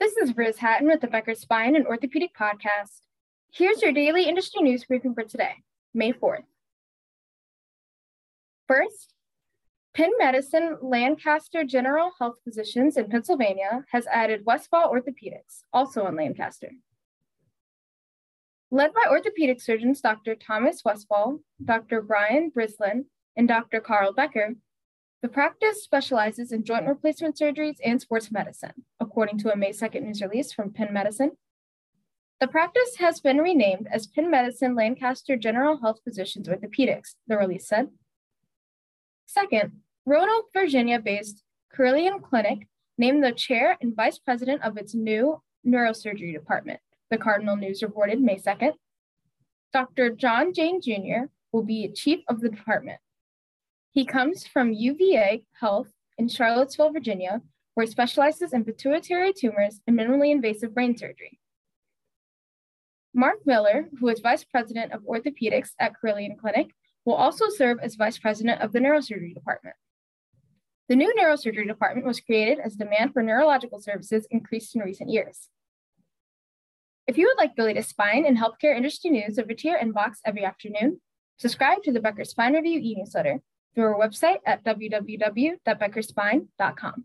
This is Riz Hatton with the Becker Spine and Orthopedic Podcast. Here's your daily industry news briefing for today, May 4th. First, Penn Medicine Lancaster General Health Physicians in Pennsylvania has added Westfall Orthopedics, also in Lancaster. Led by orthopedic surgeons Dr. Thomas Westfall, Dr. Brian Brislin, and Dr. Carl Becker, the practice specializes in joint replacement surgeries and sports medicine, according to a May 2nd news release from Penn Medicine. The practice has been renamed as Penn Medicine Lancaster General Health Physicians Orthopedics, the release said. Second, Roanoke, Virginia based Carilion Clinic named the chair and vice president of its new neurosurgery department, the Cardinal News reported May 2nd. Dr. John Jane Jr. will be chief of the department. He comes from UVA Health in Charlottesville, Virginia, where he specializes in pituitary tumors and minimally invasive brain surgery. Mark Miller, who is vice president of orthopedics at Carilion Clinic, will also serve as vice president of the neurosurgery department. The new neurosurgery department was created as demand for neurological services increased in recent years. If you would like the latest spine and healthcare industry news over to your inbox every afternoon, subscribe to the Becker Spine Review e-newsletter through our website at www.beckerspine.com.